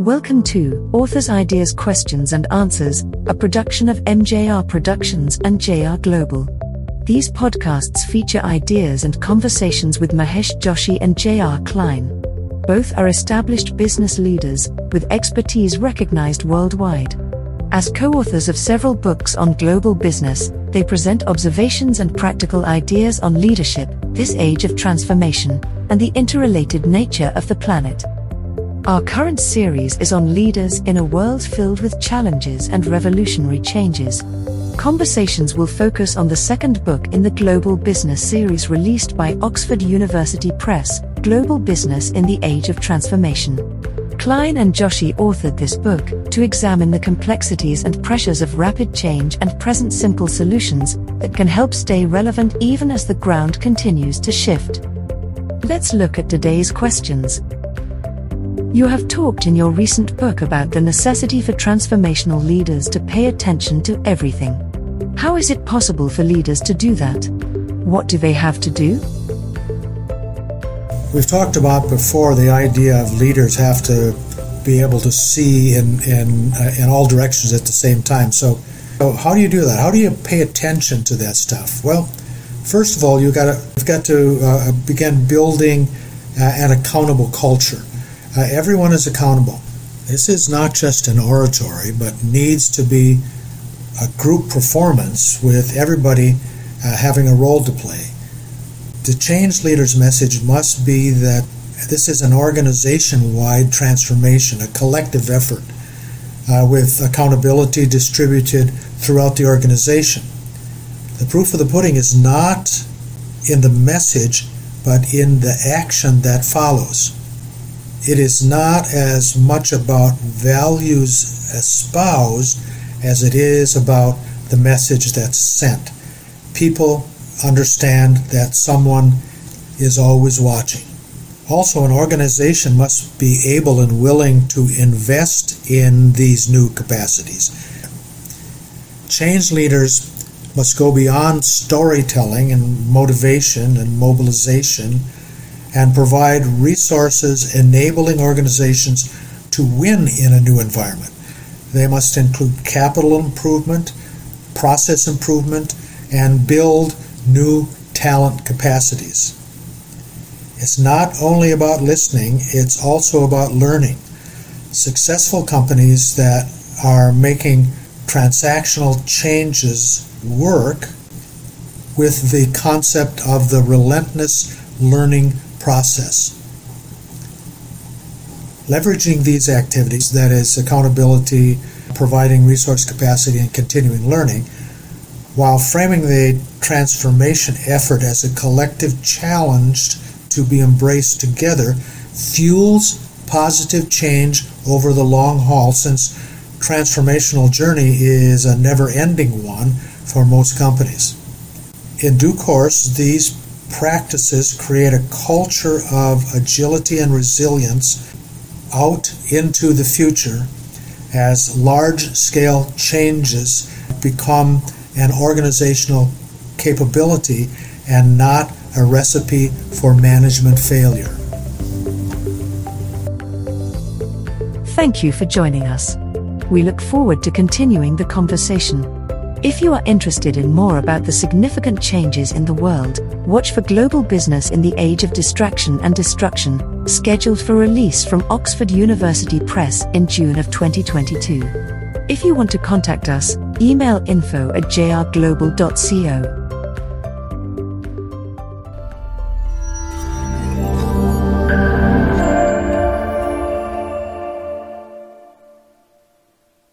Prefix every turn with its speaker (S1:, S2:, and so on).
S1: Welcome to Authors Ideas Questions and Answers, a production of MJR Productions and JR Global. These podcasts feature ideas and conversations with Mahesh Joshi and JR Klein. Both are established business leaders with expertise recognized worldwide. As co authors of several books on global business, they present observations and practical ideas on leadership, this age of transformation, and the interrelated nature of the planet. Our current series is on leaders in a world filled with challenges and revolutionary changes. Conversations will focus on the second book in the Global Business series released by Oxford University Press, Global Business in the Age of Transformation. Klein and Joshi authored this book to examine the complexities and pressures of rapid change and present simple solutions that can help stay relevant even as the ground continues to shift. Let's look at today's questions. You have talked in your recent book about the necessity for transformational leaders to pay attention to everything. How is it possible for leaders to do that? What do they have to do?
S2: We've talked about before the idea of leaders have to be able to see in in uh, in all directions at the same time. So, so, how do you do that? How do you pay attention to that stuff? Well, first of all, you got to you've got to uh, begin building uh, an accountable culture. Uh, everyone is accountable. This is not just an oratory, but needs to be a group performance with everybody uh, having a role to play. The change leader's message must be that this is an organization wide transformation, a collective effort uh, with accountability distributed throughout the organization. The proof of the pudding is not in the message, but in the action that follows it is not as much about values espoused as it is about the message that's sent. People understand that someone is always watching. Also, an organization must be able and willing to invest in these new capacities. Change leaders must go beyond storytelling and motivation and mobilization and provide resources enabling organizations to win in a new environment. They must include capital improvement, process improvement, and build new talent capacities. It's not only about listening, it's also about learning. Successful companies that are making transactional changes work with the concept of the relentless learning process. Leveraging these activities, that is, accountability, providing resource capacity, and continuing learning, while framing the transformation effort as a collective challenge to be embraced together, fuels positive change over the long haul since transformational journey is a never ending one for most companies. In due course, these practices create a culture of agility and resilience out into the future as large scale changes become an organizational capability and not a recipe for management failure.
S1: Thank you for joining us. We look forward to continuing the conversation. If you are interested in more about the significant changes in the world, watch for Global Business in the Age of Distraction and Destruction, scheduled for release from Oxford University Press in June of 2022. If you want to contact us, email info at jrglobal.co.